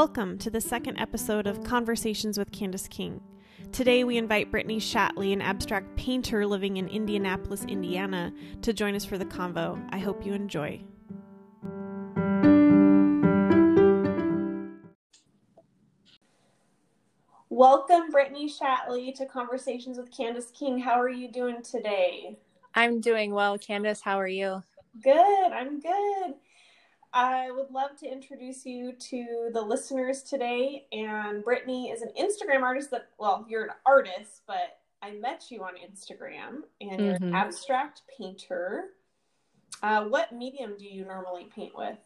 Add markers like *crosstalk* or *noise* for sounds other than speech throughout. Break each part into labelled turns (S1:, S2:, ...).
S1: Welcome to the second episode of Conversations with Candace King. Today we invite Brittany Shatley, an abstract painter living in Indianapolis, Indiana, to join us for the convo. I hope you enjoy. Welcome, Brittany Shatley, to Conversations with Candace King. How are you doing today?
S2: I'm doing well. Candace, how are you?
S1: Good, I'm good. I would love to introduce you to the listeners today. And Brittany is an Instagram artist that, well, you're an artist, but I met you on Instagram and you're mm-hmm. an abstract painter. Uh, what medium do you normally paint with?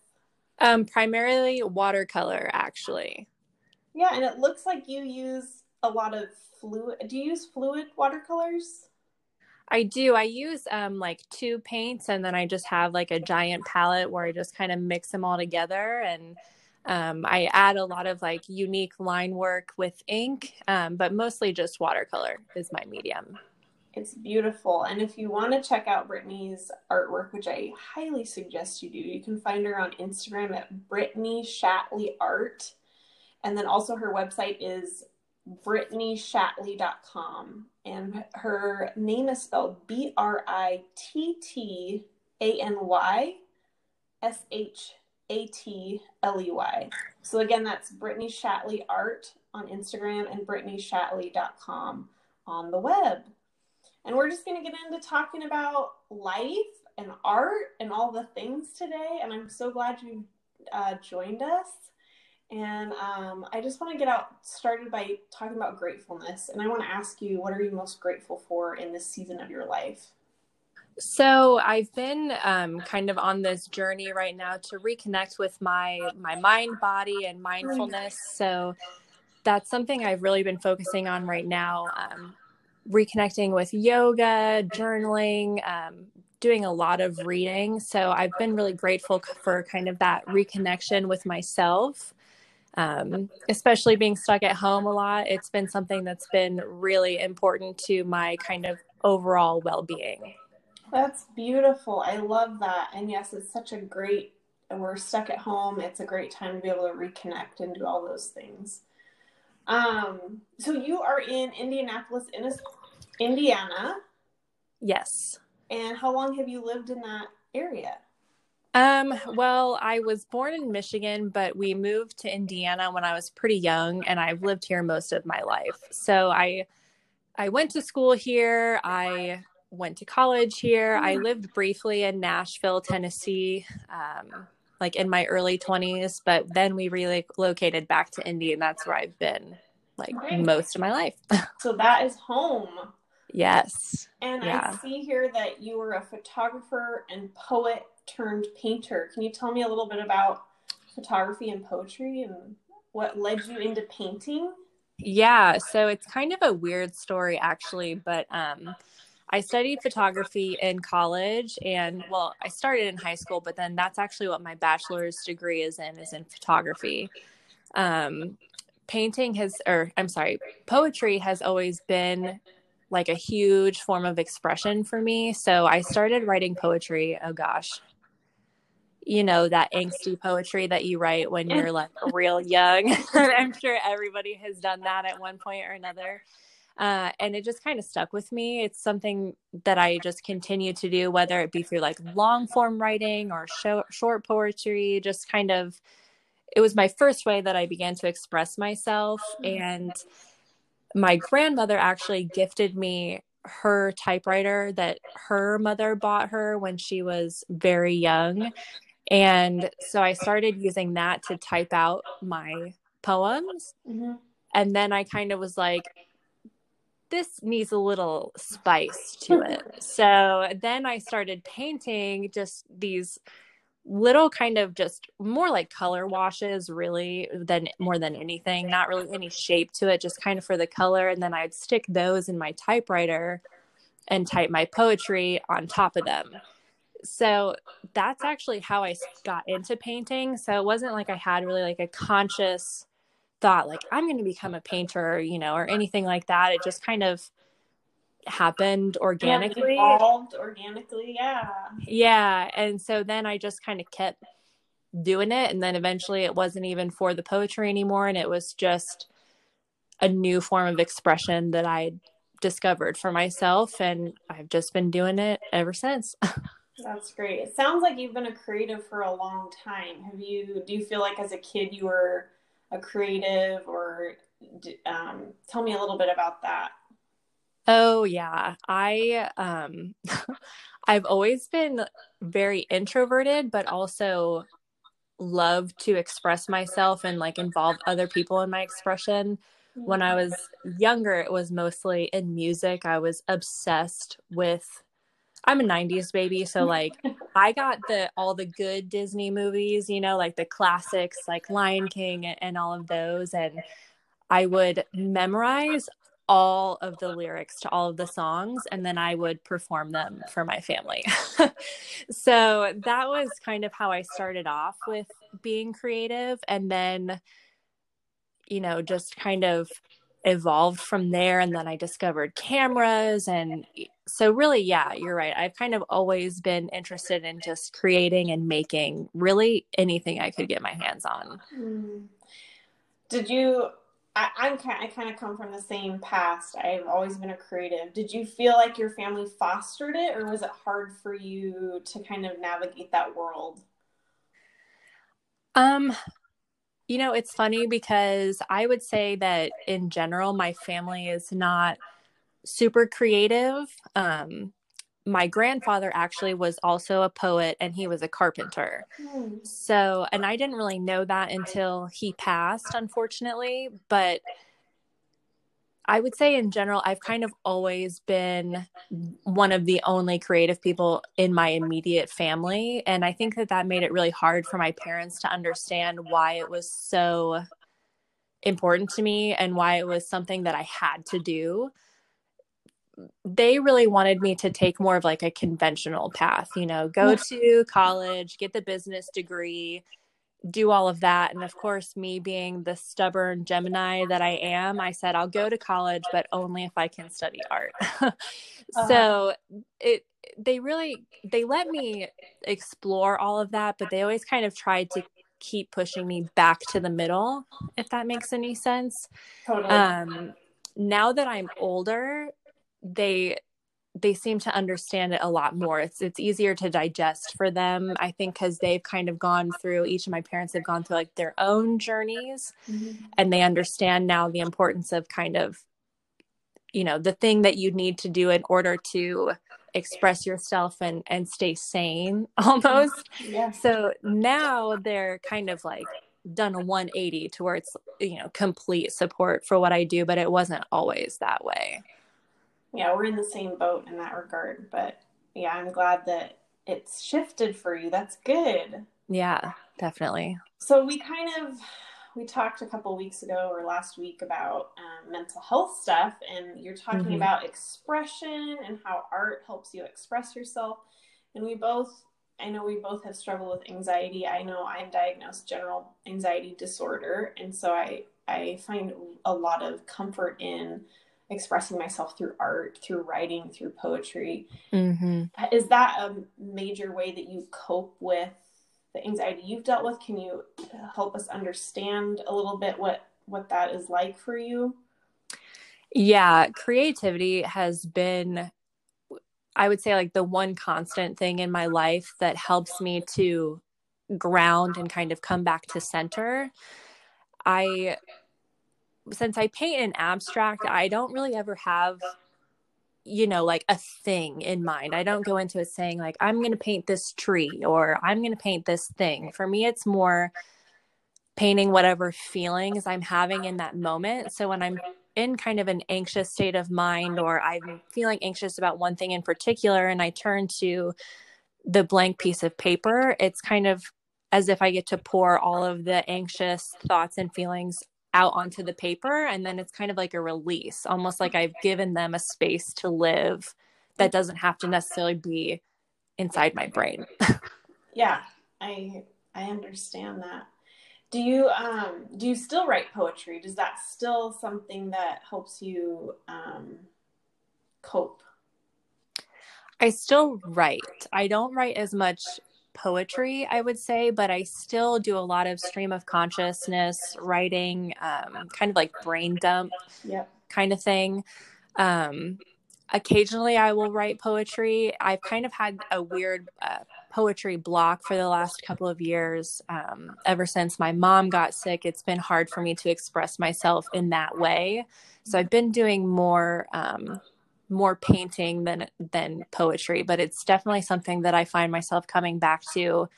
S2: Um, primarily watercolor, actually.
S1: Yeah, and it looks like you use a lot of fluid. Do you use fluid watercolors?
S2: I do. I use um like two paints and then I just have like a giant palette where I just kind of mix them all together and um, I add a lot of like unique line work with ink, um, but mostly just watercolor is my medium.
S1: It's beautiful. And if you want to check out Brittany's artwork, which I highly suggest you do, you can find her on Instagram at Brittany Shatley Art. And then also her website is brittanyshatley.com and her name is spelled B R I T T A N Y S H A T L E Y. So again, that's Brittany Shatley Art on Instagram and brittanyshatley.com on the web. And we're just going to get into talking about life and art and all the things today. And I'm so glad you uh, joined us. And um, I just want to get out started by talking about gratefulness. And I want to ask you, what are you most grateful for in this season of your life?
S2: So I've been um, kind of on this journey right now to reconnect with my my mind, body, and mindfulness. So that's something I've really been focusing on right now. Um, reconnecting with yoga, journaling, um, doing a lot of reading. So I've been really grateful for kind of that reconnection with myself um, especially being stuck at home a lot. It's been something that's been really important to my kind of overall well being.
S1: That's beautiful. I love that. And yes, it's such a great, we're stuck at home. It's a great time to be able to reconnect and do all those things. Um, so you are in Indianapolis, Indiana.
S2: Yes.
S1: And how long have you lived in that area?
S2: Um, well, I was born in Michigan, but we moved to Indiana when I was pretty young and I've lived here most of my life. So I I went to school here. I went to college here. I lived briefly in Nashville, Tennessee, um, like in my early 20s, but then we relocated back to Indy and that's where I've been like most of my life. *laughs*
S1: so that is home.
S2: Yes.
S1: And yeah. I see here that you were a photographer and poet turned painter. Can you tell me a little bit about photography and poetry and what led you into painting?
S2: Yeah, so it's kind of a weird story actually, but um I studied photography in college and well, I started in high school, but then that's actually what my bachelor's degree is in is in photography. Um painting has or I'm sorry, poetry has always been like a huge form of expression for me. So I started writing poetry, oh gosh, you know that angsty poetry that you write when you're like real young. *laughs* I'm sure everybody has done that at one point or another. Uh, and it just kind of stuck with me. It's something that i just continue to do whether it be through like long form writing or short, short poetry just kind of it was my first way that i began to express myself. And my grandmother actually gifted me her typewriter that her mother bought her when she was very young and so I started using that to type out my poems. Mm-hmm. And then I kind of was like, this needs a little spice to it. *laughs* so then I started painting just these little kind of just more like color washes really than more than anything not really any shape to it just kind of for the color and then i'd stick those in my typewriter and type my poetry on top of them so that's actually how I got into painting. So it wasn't like I had really like a conscious thought, like I'm going to become a painter, you know, or anything like that. It just kind of happened organically.
S1: Yeah, evolved organically, yeah.
S2: Yeah, and so then I just kind of kept doing it. And then eventually it wasn't even for the poetry anymore. And it was just a new form of expression that I discovered for myself. And I've just been doing it ever since. *laughs*
S1: That's great. It sounds like you've been a creative for a long time. Have you, do you feel like as a kid you were a creative or um, tell me a little bit about that?
S2: Oh yeah, I um *laughs* I've always been very introverted but also love to express myself and like involve other people in my expression. When I was younger, it was mostly in music. I was obsessed with I'm a 90s baby, so *laughs* like I got the all the good Disney movies, you know, like the classics like Lion King and, and all of those and I would memorize all of the lyrics to all of the songs and then I would perform them for my family. *laughs* so that was kind of how I started off with being creative and then you know just kind of evolved from there and then I discovered cameras and so really yeah you're right I've kind of always been interested in just creating and making really anything I could get my hands on.
S1: Mm. Did you I, I'm I kind of come from the same past. I've always been a creative. Did you feel like your family fostered it, or was it hard for you to kind of navigate that world?
S2: Um, you know, it's funny because I would say that in general, my family is not super creative. Um, my grandfather actually was also a poet and he was a carpenter. So, and I didn't really know that until he passed, unfortunately. But I would say in general, I've kind of always been one of the only creative people in my immediate family. And I think that that made it really hard for my parents to understand why it was so important to me and why it was something that I had to do they really wanted me to take more of like a conventional path, you know, go to college, get the business degree, do all of that. And of course, me being the stubborn Gemini that I am, I said, I'll go to college, but only if I can study art. *laughs* uh-huh. So it, they really, they let me explore all of that, but they always kind of tried to keep pushing me back to the middle, if that makes any sense. Totally. Um, now that I'm older, they they seem to understand it a lot more. It's it's easier to digest for them, I think, because they've kind of gone through. Each of my parents have gone through like their own journeys, mm-hmm. and they understand now the importance of kind of, you know, the thing that you need to do in order to express yourself and and stay sane, *laughs* almost. Yeah. So now they're kind of like done a 180 to where it's you know complete support for what I do, but it wasn't always that way
S1: yeah, we're in the same boat in that regard. But yeah, I'm glad that it's shifted for you. That's good.
S2: Yeah, definitely.
S1: So we kind of we talked a couple weeks ago or last week about um, mental health stuff, and you're talking mm-hmm. about expression and how art helps you express yourself. And we both, I know we both have struggled with anxiety. I know I'm diagnosed general anxiety disorder, and so I I find a lot of comfort in expressing myself through art, through writing, through poetry. Mm-hmm. Is that a major way that you cope with the anxiety you've dealt with? Can you help us understand a little bit what what that is like for you?
S2: Yeah, creativity has been I would say like the one constant thing in my life that helps me to ground and kind of come back to center. I since I paint in abstract, I don't really ever have you know like a thing in mind. I don't go into it saying like I'm going to paint this tree or I'm going to paint this thing. For me it's more painting whatever feelings I'm having in that moment. So when I'm in kind of an anxious state of mind or I'm feeling anxious about one thing in particular and I turn to the blank piece of paper, it's kind of as if I get to pour all of the anxious thoughts and feelings out onto the paper and then it's kind of like a release almost like i've given them a space to live that doesn't have to necessarily be inside my brain.
S1: Yeah i i understand that. Do you um do you still write poetry? Does that still something that helps you um cope?
S2: I still write. I don't write as much poetry, I would say, but I still do a lot of stream of consciousness writing, um, kind of like brain dump
S1: yep.
S2: kind of thing. Um, occasionally, I will write poetry. I've kind of had a weird uh, poetry block for the last couple of years. Um, ever since my mom got sick, it's been hard for me to express myself in that way. So I've been doing more um, more painting than than poetry, but it's definitely something that I find myself coming back to.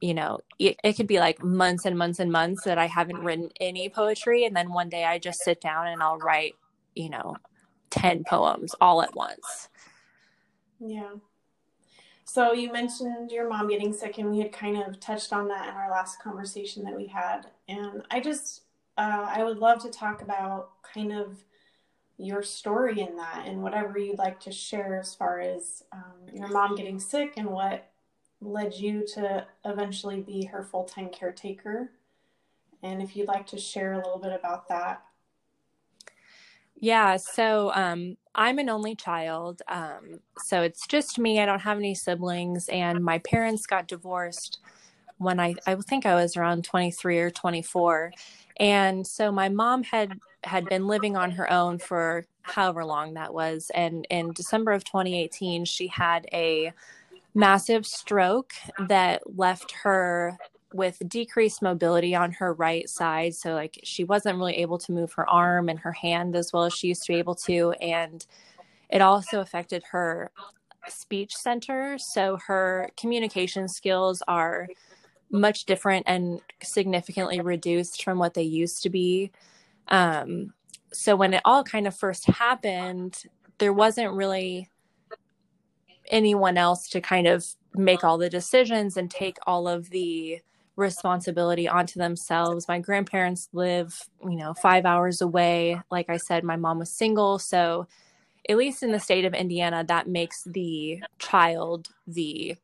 S2: You know, it, it could be like months and months and months that I haven't written any poetry, and then one day I just sit down and I'll write, you know, ten poems all at once.
S1: Yeah. So you mentioned your mom getting sick, and we had kind of touched on that in our last conversation that we had. And I just, uh, I would love to talk about kind of your story in that and whatever you'd like to share as far as um, your mom getting sick and what led you to eventually be her full time caretaker. And if you'd like to share a little bit about that.
S2: Yeah, so um, I'm an only child. Um, so it's just me. I don't have any siblings. And my parents got divorced when I, I think I was around 23 or 24. And so my mom had had been living on her own for however long that was. And in December of 2018, she had a massive stroke that left her with decreased mobility on her right side. So, like, she wasn't really able to move her arm and her hand as well as she used to be able to. And it also affected her speech center. So, her communication skills are much different and significantly reduced from what they used to be. Um, so when it all kind of first happened, there wasn't really anyone else to kind of make all the decisions and take all of the responsibility onto themselves. My grandparents live, you know, five hours away. Like I said, my mom was single. So, at least in the state of Indiana, that makes the child the,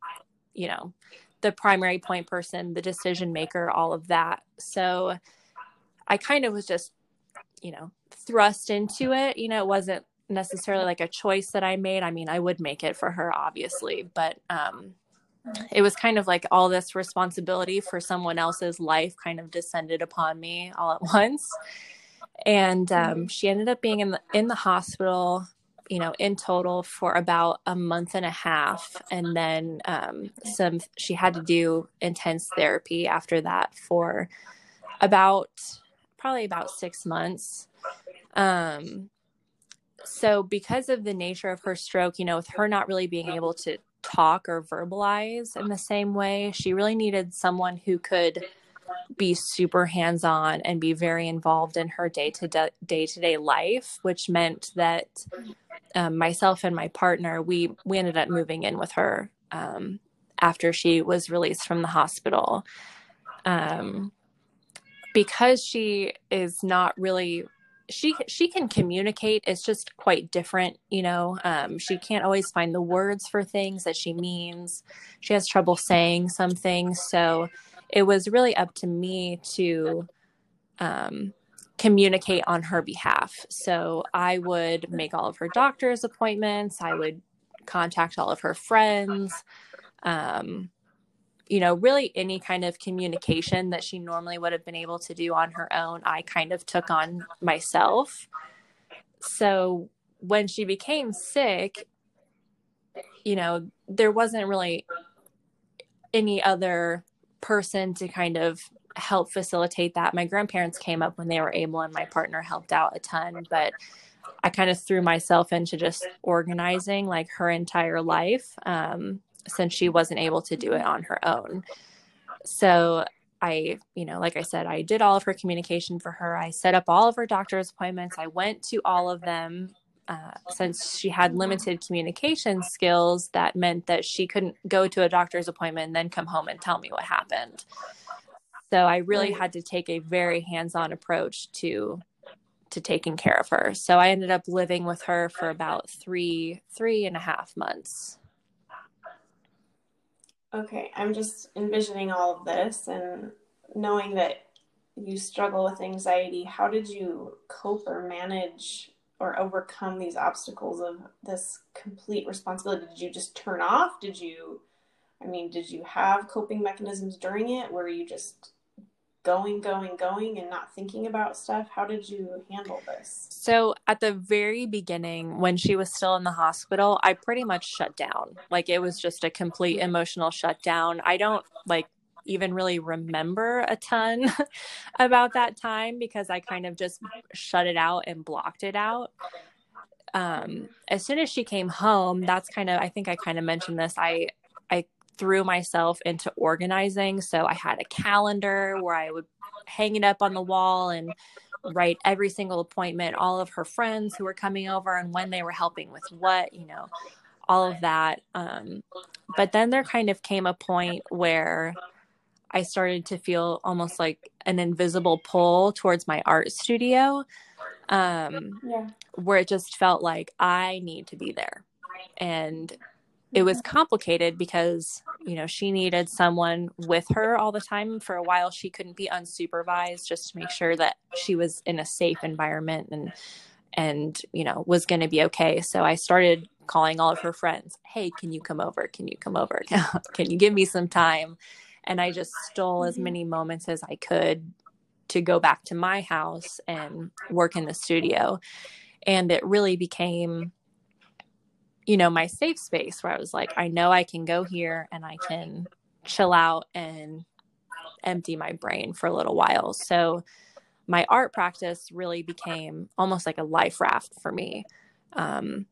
S2: you know, the primary point person, the decision maker, all of that. So, I kind of was just you know, thrust into it. You know, it wasn't necessarily like a choice that I made. I mean, I would make it for her, obviously, but um, it was kind of like all this responsibility for someone else's life kind of descended upon me all at *laughs* once. And um, she ended up being in the in the hospital, you know, in total for about a month and a half, and then um, some. She had to do intense therapy after that for about probably about six months. Um, so because of the nature of her stroke, you know, with her not really being able to talk or verbalize in the same way, she really needed someone who could be super hands on and be very involved in her day to day to day life, which meant that um, myself and my partner we we ended up moving in with her um, after she was released from the hospital. Um, because she is not really she she can communicate it's just quite different you know um, she can't always find the words for things that she means she has trouble saying some things so it was really up to me to um, communicate on her behalf. So i would make all of her doctor's appointments. I would contact all of her friends. Um, you know, really any kind of communication that she normally would have been able to do on her own, I kind of took on myself. So when she became sick, you know, there wasn't really any other person to kind of help facilitate that. My grandparents came up when they were able, and my partner helped out a ton, but I kind of threw myself into just organizing like her entire life. Um, since she wasn't able to do it on her own. So I, you know, like I said, I did all of her communication for her. I set up all of her doctor's appointments. I went to all of them. Uh, since she had limited communication skills, that meant that she couldn't go to a doctor's appointment and then come home and tell me what happened. So I really had to take a very hands-on approach to to taking care of her. So I ended up living with her for about three three and a half months.
S1: Okay, I'm just envisioning all of this and knowing that you struggle with anxiety. How did you cope or manage or overcome these obstacles of this complete responsibility? Did you just turn off? Did you I mean, did you have coping mechanisms during it? Were you just going, going, going and not thinking about stuff? How did you handle this?
S2: So, at the very beginning, when she was still in the hospital, I pretty much shut down. Like, it was just a complete mm-hmm. emotional shutdown. I don't like even really remember a ton *laughs* about that time because I kind of just shut it out and blocked it out. Um, as soon as she came home, that's kind of I think I kind of mentioned this. I I threw myself into organizing. So I had a calendar where I would hang it up on the wall and write every single appointment, all of her friends who were coming over and when they were helping with what, you know, all of that. Um, but then there kind of came a point where I started to feel almost like an invisible pull towards my art studio. Um, yeah. where it just felt like I need to be there. And it was complicated because you know she needed someone with her all the time for a while she couldn't be unsupervised just to make sure that she was in a safe environment and and you know was going to be okay so i started calling all of her friends hey can you come over can you come over can you give me some time and i just stole as mm-hmm. many moments as i could to go back to my house and work in the studio and it really became you know, my safe space where I was like, I know I can go here and I can chill out and empty my brain for a little while. So my art practice really became almost like a life raft for me um,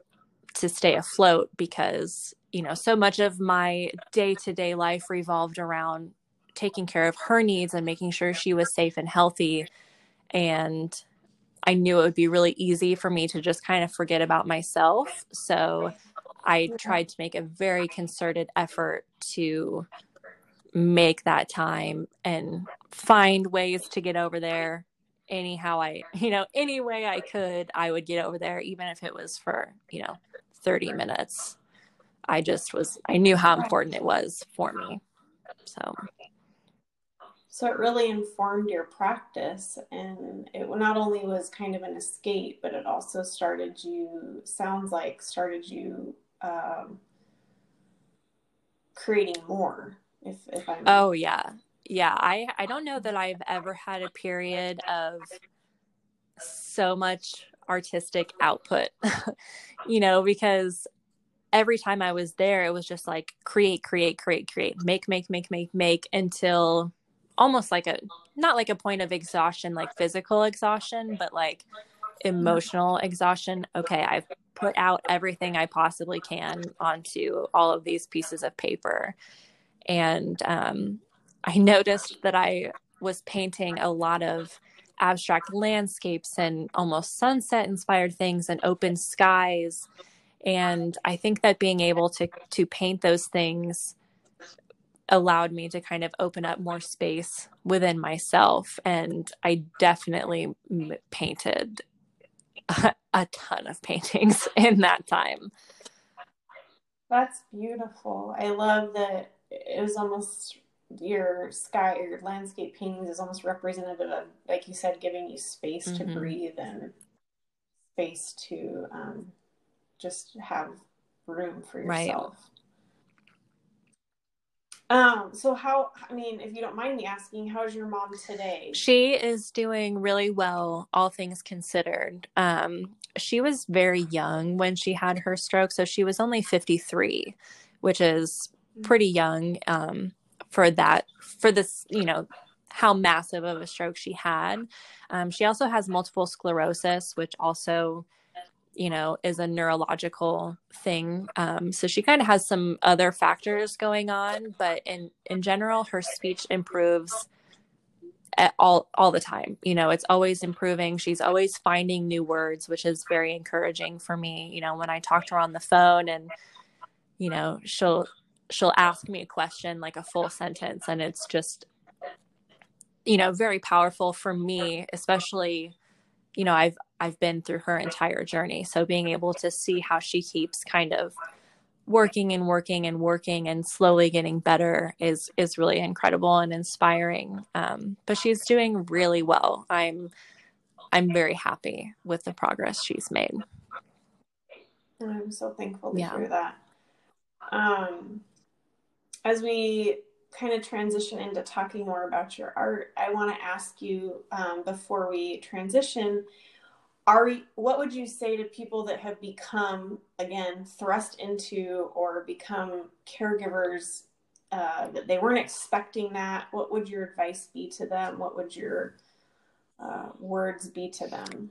S2: to stay afloat because, you know, so much of my day to day life revolved around taking care of her needs and making sure she was safe and healthy. And I knew it would be really easy for me to just kind of forget about myself. So I tried to make a very concerted effort to make that time and find ways to get over there anyhow I, *laughs* you know, any way I could, I would get over there, even if it was for, you know, 30 minutes. I just was, I knew how important it was for me. So
S1: so it really informed your practice, and it not only was kind of an escape, but it also started you, sounds like, started you um, creating more. If, if I'm.
S2: Oh, yeah. Yeah. I, I don't know that I've ever had a period of so much artistic output, *laughs* you know, because every time I was there, it was just like create, create, create, create, make, make, make, make, make until almost like a not like a point of exhaustion like physical exhaustion but like emotional exhaustion. Okay i've put out everything i possibly can onto all of these pieces of paper. And um, i noticed that i was painting a lot of abstract landscapes and almost sunset inspired things and open skies and i think that being able to to paint those things allowed me to kind of open up more space within myself. And I definitely painted a, *laughs* a ton of paintings *laughs* in that time.
S1: That's beautiful. I love that it was almost your sky or your landscape paintings is almost representative of, like you said, giving you space mm-hmm. to breathe and space to um, just have room for yourself. Right. Um, so how I mean, if you don't mind me asking, how's your mom today?
S2: She is doing really well, all things considered. Um, she was very young when she had her stroke, so she was only 53, which is mm. pretty young um, for that for this, you know, how massive of a stroke she had. Um, she also has multiple sclerosis, which also you know, is a neurological thing. Um, so she kind of has some other factors going on, but in in general, her speech improves all all the time. You know, it's always improving. She's always finding new words, which is very encouraging for me. You know, when I talk to her on the phone and you know, she'll she'll ask me a question like a full sentence and it's just you know, very powerful for me, especially you know, I've I've been through her entire journey. So being able to see how she keeps kind of working and working and working and slowly getting better is is really incredible and inspiring. Um, but she's doing really well. I'm I'm very happy with the progress she's made.
S1: I'm so thankful to yeah. hear that. Um, as we kind of transition into talking more about your art, I want to ask you um, before we transition are what would you say to people that have become again thrust into or become caregivers uh, that they weren't expecting that? What would your advice be to them? What would your uh, words be to them?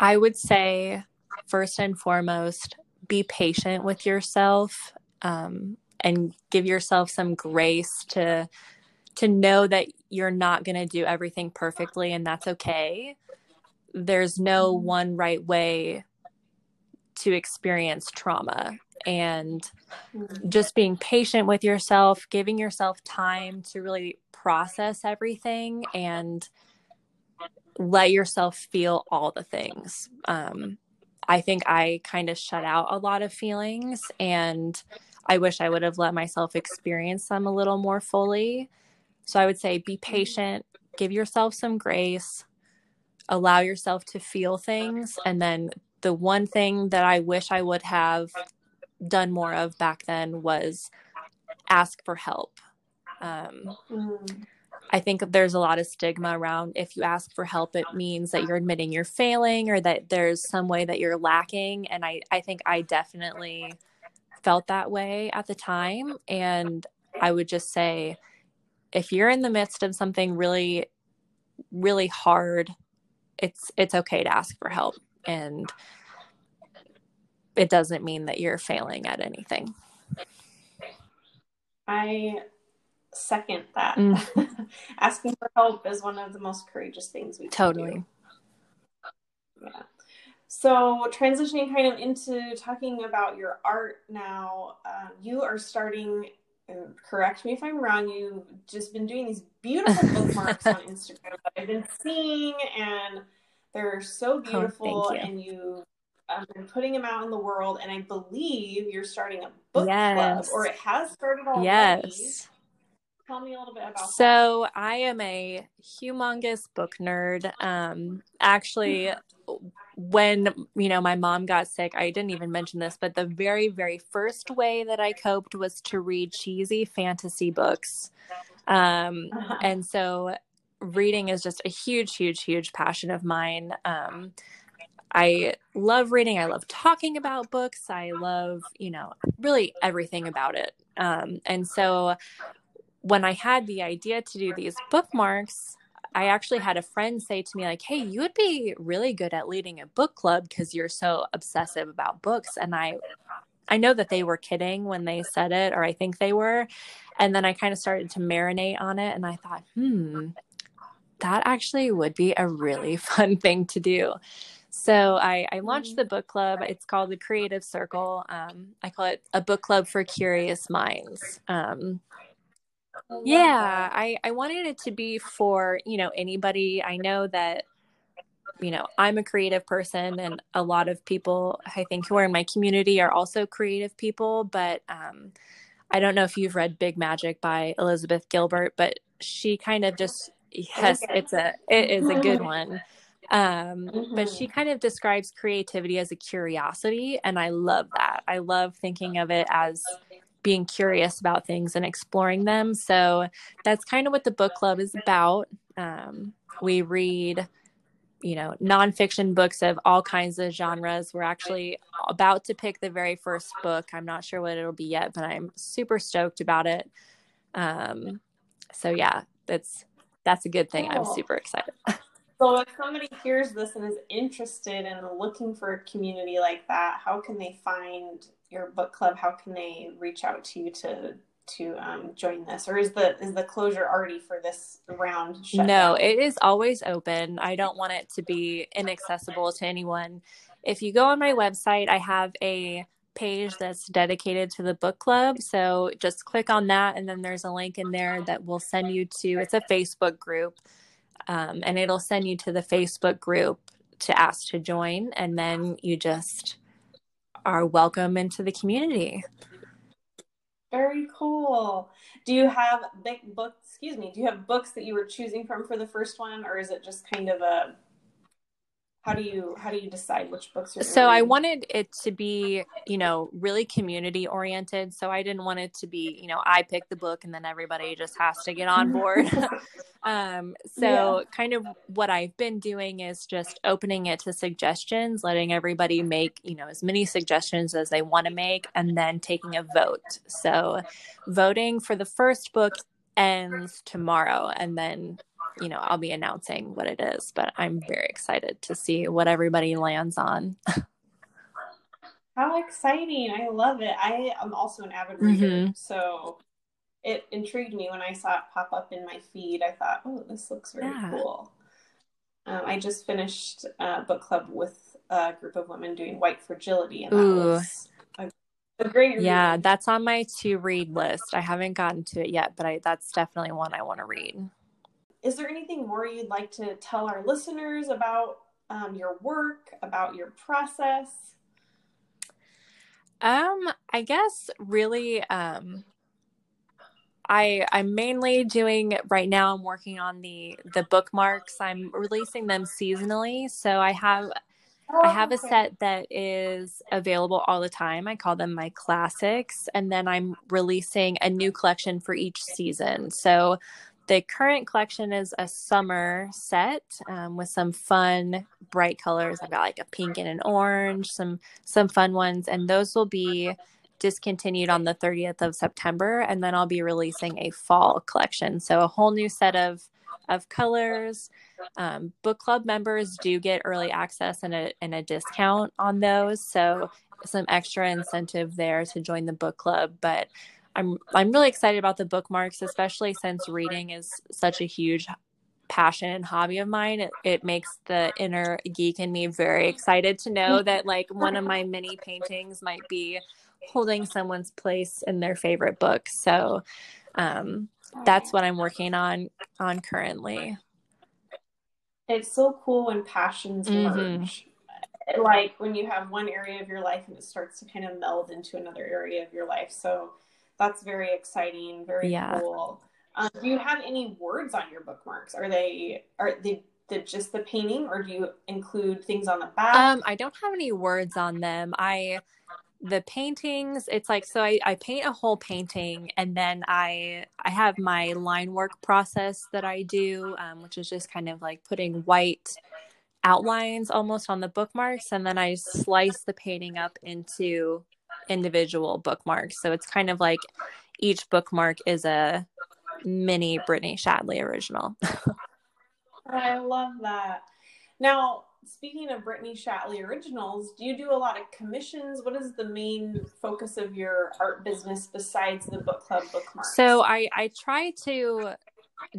S2: I would say first and foremost be patient with yourself um, and give yourself some grace to to know that you're not going to do everything perfectly and that's okay there's no mm-hmm. one right way to experience trauma and mm-hmm. just being patient with yourself giving yourself time to really process everything and let yourself feel all the things um, i think i kind of shut out a lot of feelings and i wish i would have let myself experience them a little more fully so i would say be mm-hmm. patient give yourself some grace allow yourself to feel things and then the one thing that i wish i would have done more of back then was ask for help um, mm. i think there's a lot of stigma around if you ask for help it means that you're admitting you're failing or that there's some way that you're lacking and i, I think i definitely felt that way at the time and i would just say if you're in the midst of something really really hard it's it's okay to ask for help. And it doesn't mean that you're failing at anything.
S1: I second that. Mm. *laughs* asking for help is one of the most courageous things we can totally. Yeah. So transitioning kind of into talking about your art now uh, you are starting correct me if I'm wrong, you've just been doing these beautiful *laughs* bookmarks on Instagram that I've been seeing, and they're so oh, beautiful. Oh, you. And you've um, been putting them out in the world, and I believe you're starting a book yes. club, or it has started already. Yes. Tell me a little bit about
S2: so that. I am a humongous book nerd. Um, actually, when you know my mom got sick i didn't even mention this but the very very first way that i coped was to read cheesy fantasy books. Um, uh-huh. and so reading is just a huge huge huge passion of mine. Um, i love reading. I love talking about books. I love you know really everything about it. Um, and so when i had the idea to do these bookmarks I actually had a friend say to me, like, hey, you would be really good at leading a book club because you're so obsessive about books. And I I know that they were kidding when they said it, or I think they were. And then I kind of started to marinate on it and I thought, hmm, that actually would be a really *laughs* fun thing to do. So I, I launched mm-hmm. the book club. It's called the Creative Circle. Um, I call it a book club for curious minds. Um, yeah i i wanted it to be for you know anybody. I know that you know i'm a creative person and a lot of people i think who are in my community are also creative people but um i don't know if you've read big magic by elizabeth gilbert but she kind of just yes it's a it is a good one. Um mm-hmm. but she kind of describes creativity as a curiosity and i love that. I love thinking of it as being curious about things and exploring them. So that's kind of what the book club is about. Um, we read, you know, nonfiction books of all kinds of genres. We're actually about to pick the very first book. I'm not sure what it'll be yet, but I'm super stoked about it. Um, so yeah, that's that's a good thing. Cool. I'm super excited. *laughs*
S1: So if somebody hears this and is interested in looking for a community like that, how can they find your book club? How can they reach out to you to to um, join this, or is the is the closure already for this round?
S2: no, it is always open. I don't want it to be inaccessible to anyone. If you go on my website, I have a page that's dedicated to the book club. So just click on that, and then there's a link in there that will send you to it's a Facebook group um, and it'll send you to the Facebook group to ask to join, and then you just are welcome into the community.
S1: Very cool. Do you have big books? Excuse me. Do you have books that you were choosing from for the first one, or is it just kind of a how do you how do you decide which books you're
S2: so
S1: i
S2: wanted it to be you know really community oriented. So i didn't want it to be you know i pick the book and then everybody just has to get on board. *laughs* *laughs* Um so yeah. kind of what i've been doing is just opening it to suggestions letting everybody make you know as many suggestions as they want to make and then taking a vote. So voting for the first book ends tomorrow and then you know, I'll be announcing what it is, but I'm very excited to see what everybody lands on. *laughs*
S1: How exciting. I love it. I am also an avid reader. Mm-hmm. So it intrigued me when I saw it pop up in my feed. I thought, oh, this looks very yeah. cool. Um, I just finished a book club with a group of women doing white fragility, and that Ooh. was a, a great.
S2: Yeah, read. that's on my to read list. I haven't gotten to it yet, but I, that's definitely one I want to read
S1: is there anything more you'd like to tell our listeners about um, your work, about your process?
S2: Um, I guess really, um, I I'm mainly doing right now. I'm working on the the bookmarks. I'm releasing them seasonally, so I have oh, I have okay. a set that is available all the time. I call them my classics, and then I'm releasing a new collection for each season. So the current collection is a summer set um, with some fun bright colors. I've got like a pink and an orange some some fun ones and those will be discontinued on the 30th of september and then i'll be releasing a fall collection. So a whole new set of of colors. Um, book club members do get early access and a, and a discount on those so some extra incentive there to join the book club but I'm I'm really excited about the bookmarks, especially since reading is such a huge passion and hobby of mine. It, it makes the inner geek in me very excited to know that like one of my mini paintings might be holding someone's place in their favorite book. So um, that's what I'm working on on currently.
S1: It's so cool when passions mm-hmm. merge. Like when you have one area of your life and it starts to kind of meld into another area of your life. So that's very exciting, very yeah. cool. Um, do you have any words on your bookmarks? Are they are they the, just the painting, or do you include things on the back?
S2: Um, I don't have any words on them. I the paintings it's like so I, I paint a whole painting and then i i have my line work process that i do um, which is just kind of like putting white outlines almost on the bookmarks and then i slice the painting up into individual bookmarks. So it's kind of like each bookmark is a mini Brittany Shatley original.
S1: I love that. Now, speaking of Brittany Shatley originals, do you do a lot of commissions? What is the main focus of your art business besides the book club bookmarks?
S2: So I I try to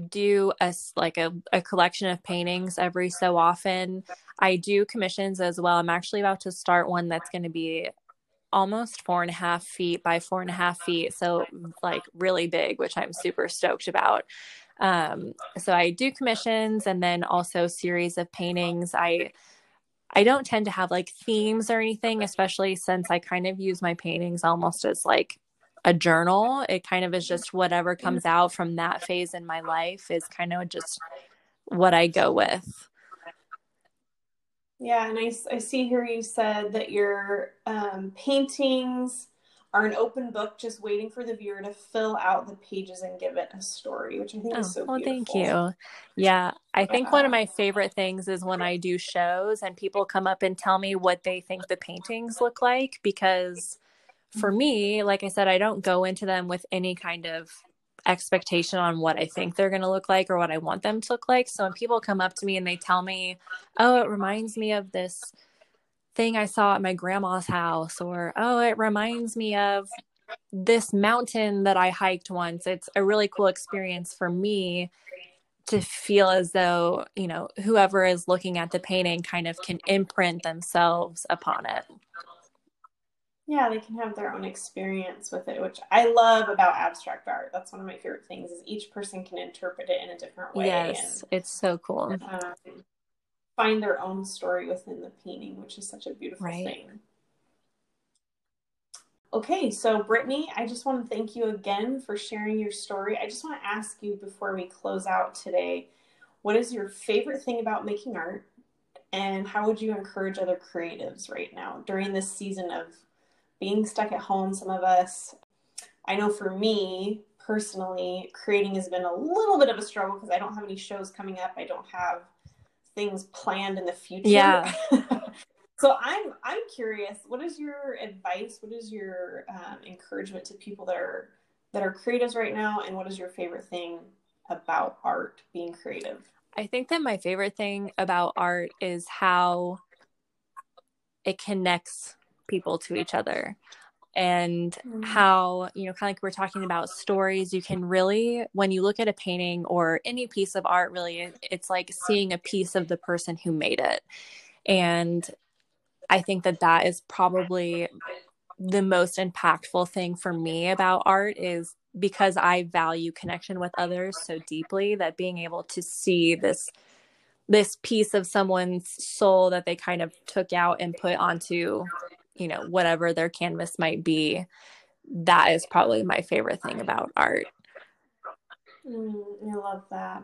S2: do a like a, a collection of paintings every so often. I do commissions as well. I'm actually about to start one that's going to be almost four and a half feet by four and a half feet. So, like, really big, which I'm super stoked about. Um, so, I do commissions and then also series of paintings. I I don't tend to have like themes or anything, especially since I kind of use my paintings almost as like a journal. It kind of is just whatever comes out from that phase in my life is kind of just what I go with.
S1: Yeah, and I, I see here you said that your um, paintings are an open book, just waiting for the viewer to fill out the pages and give it a story, which I think oh, is so well,
S2: beautiful. thank you. Yeah, I think one of my *laughs* favorite things is when I do shows and people come up and tell me what they think the paintings look like because for mm-hmm. me, like I said, I don't go into them with any kind of expectation on what I think they're going to look like or what I want them to look like. So when people come up to me and they tell me, "Oh, it reminds me of this thing I saw at my grandma's house," or "Oh, it reminds me of this mountain that I hiked once." It's a really cool experience for me to feel as though, you know, whoever is looking at the painting kind of can imprint themselves upon it
S1: yeah they can have their own experience with it which i love about abstract art. That's one of my favorite things is each person can interpret it in a different way
S2: yes and, it's so cool. um,
S1: find their own story within the painting which is such a beautiful right. thing. Okay so brittany i just want to thank you again for sharing your story. I just want to ask you before we close out today what is your favorite thing about making art? And how would you encourage other creatives right now during this season of being stuck at home? Some of us, I know for me personally, creating has been a little bit of a struggle because I don't have any shows coming up. I don't have things planned in the future.
S2: Yeah. *laughs*
S1: so I'm I'm curious. What is your advice? What is your um, encouragement to people that are that are creatives right now? And what is your favorite thing about art being creative?
S2: I think that my favorite thing about art is how it connects people to each other and mm-hmm. how you know kind of like we're talking about stories you can really when you look at a painting or any piece of art really it's like seeing a piece of the person who made it and i think that that is probably the most impactful thing for me about art is because i value connection with others so deeply that being able to see this this piece of someone's soul that they kind of took out and put onto you know whatever their canvas might be that is probably my favorite thing about art.
S1: Mm, i love that.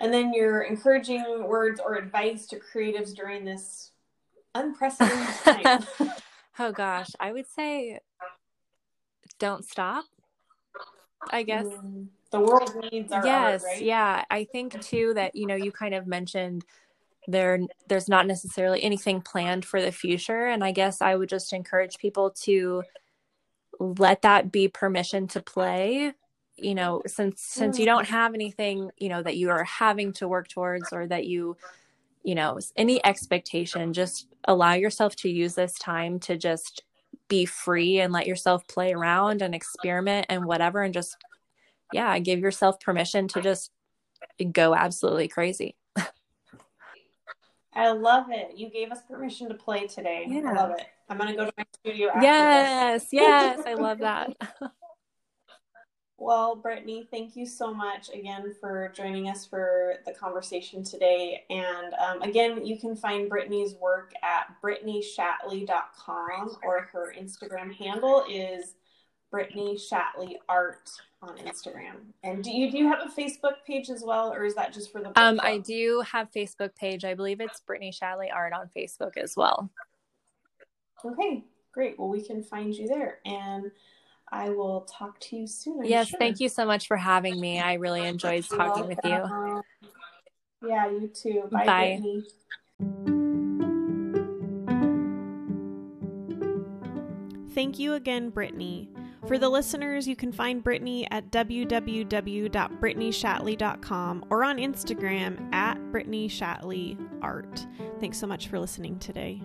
S1: And then your encouraging words or advice to creatives during this unprecedented *laughs* time. *laughs*
S2: Oh gosh. I would say don't stop i guess. Mm,
S1: the world needs our
S2: yes
S1: art, right?
S2: yeah. I think too that you know you kind of mentioned there there's not necessarily anything planned for the future. And i guess i would just encourage people to let that be permission to play you know since since you don't have anything you know that you are having to work towards or that you you know any expectation just allow yourself to use this time to just be free and let yourself play around and experiment and whatever and just yeah give yourself permission to just go absolutely crazy
S1: I love it. You gave us permission to play today. Yeah. I love it. I'm gonna go to my studio.
S2: yes, yes, I love *laughs* that.
S1: well, Brittany, thank you so much again for joining us for the conversation today. And um, again, you can find Brittany's work at brittanyshatley.com or her Instagram handle is Brittany Shatley Art on Instagram. And do you do you have a Facebook page as well, or is that just for the?
S2: Um, I do have Facebook page. I believe it's Brittany Shatley Art on Facebook as well.
S1: Okay, great. Well, we can find you there, and I will talk to you soon. I'm
S2: yes,
S1: sure.
S2: thank you so much for having me. I really enjoyed talking with you.
S1: Yeah, you too. Bye. Bye. Brittany. Thank you again, Brittany. For the listeners, you can find Brittany at www.brittanyshatley.com or on Instagram at Brittany Shatley Art. Thanks so much for listening today.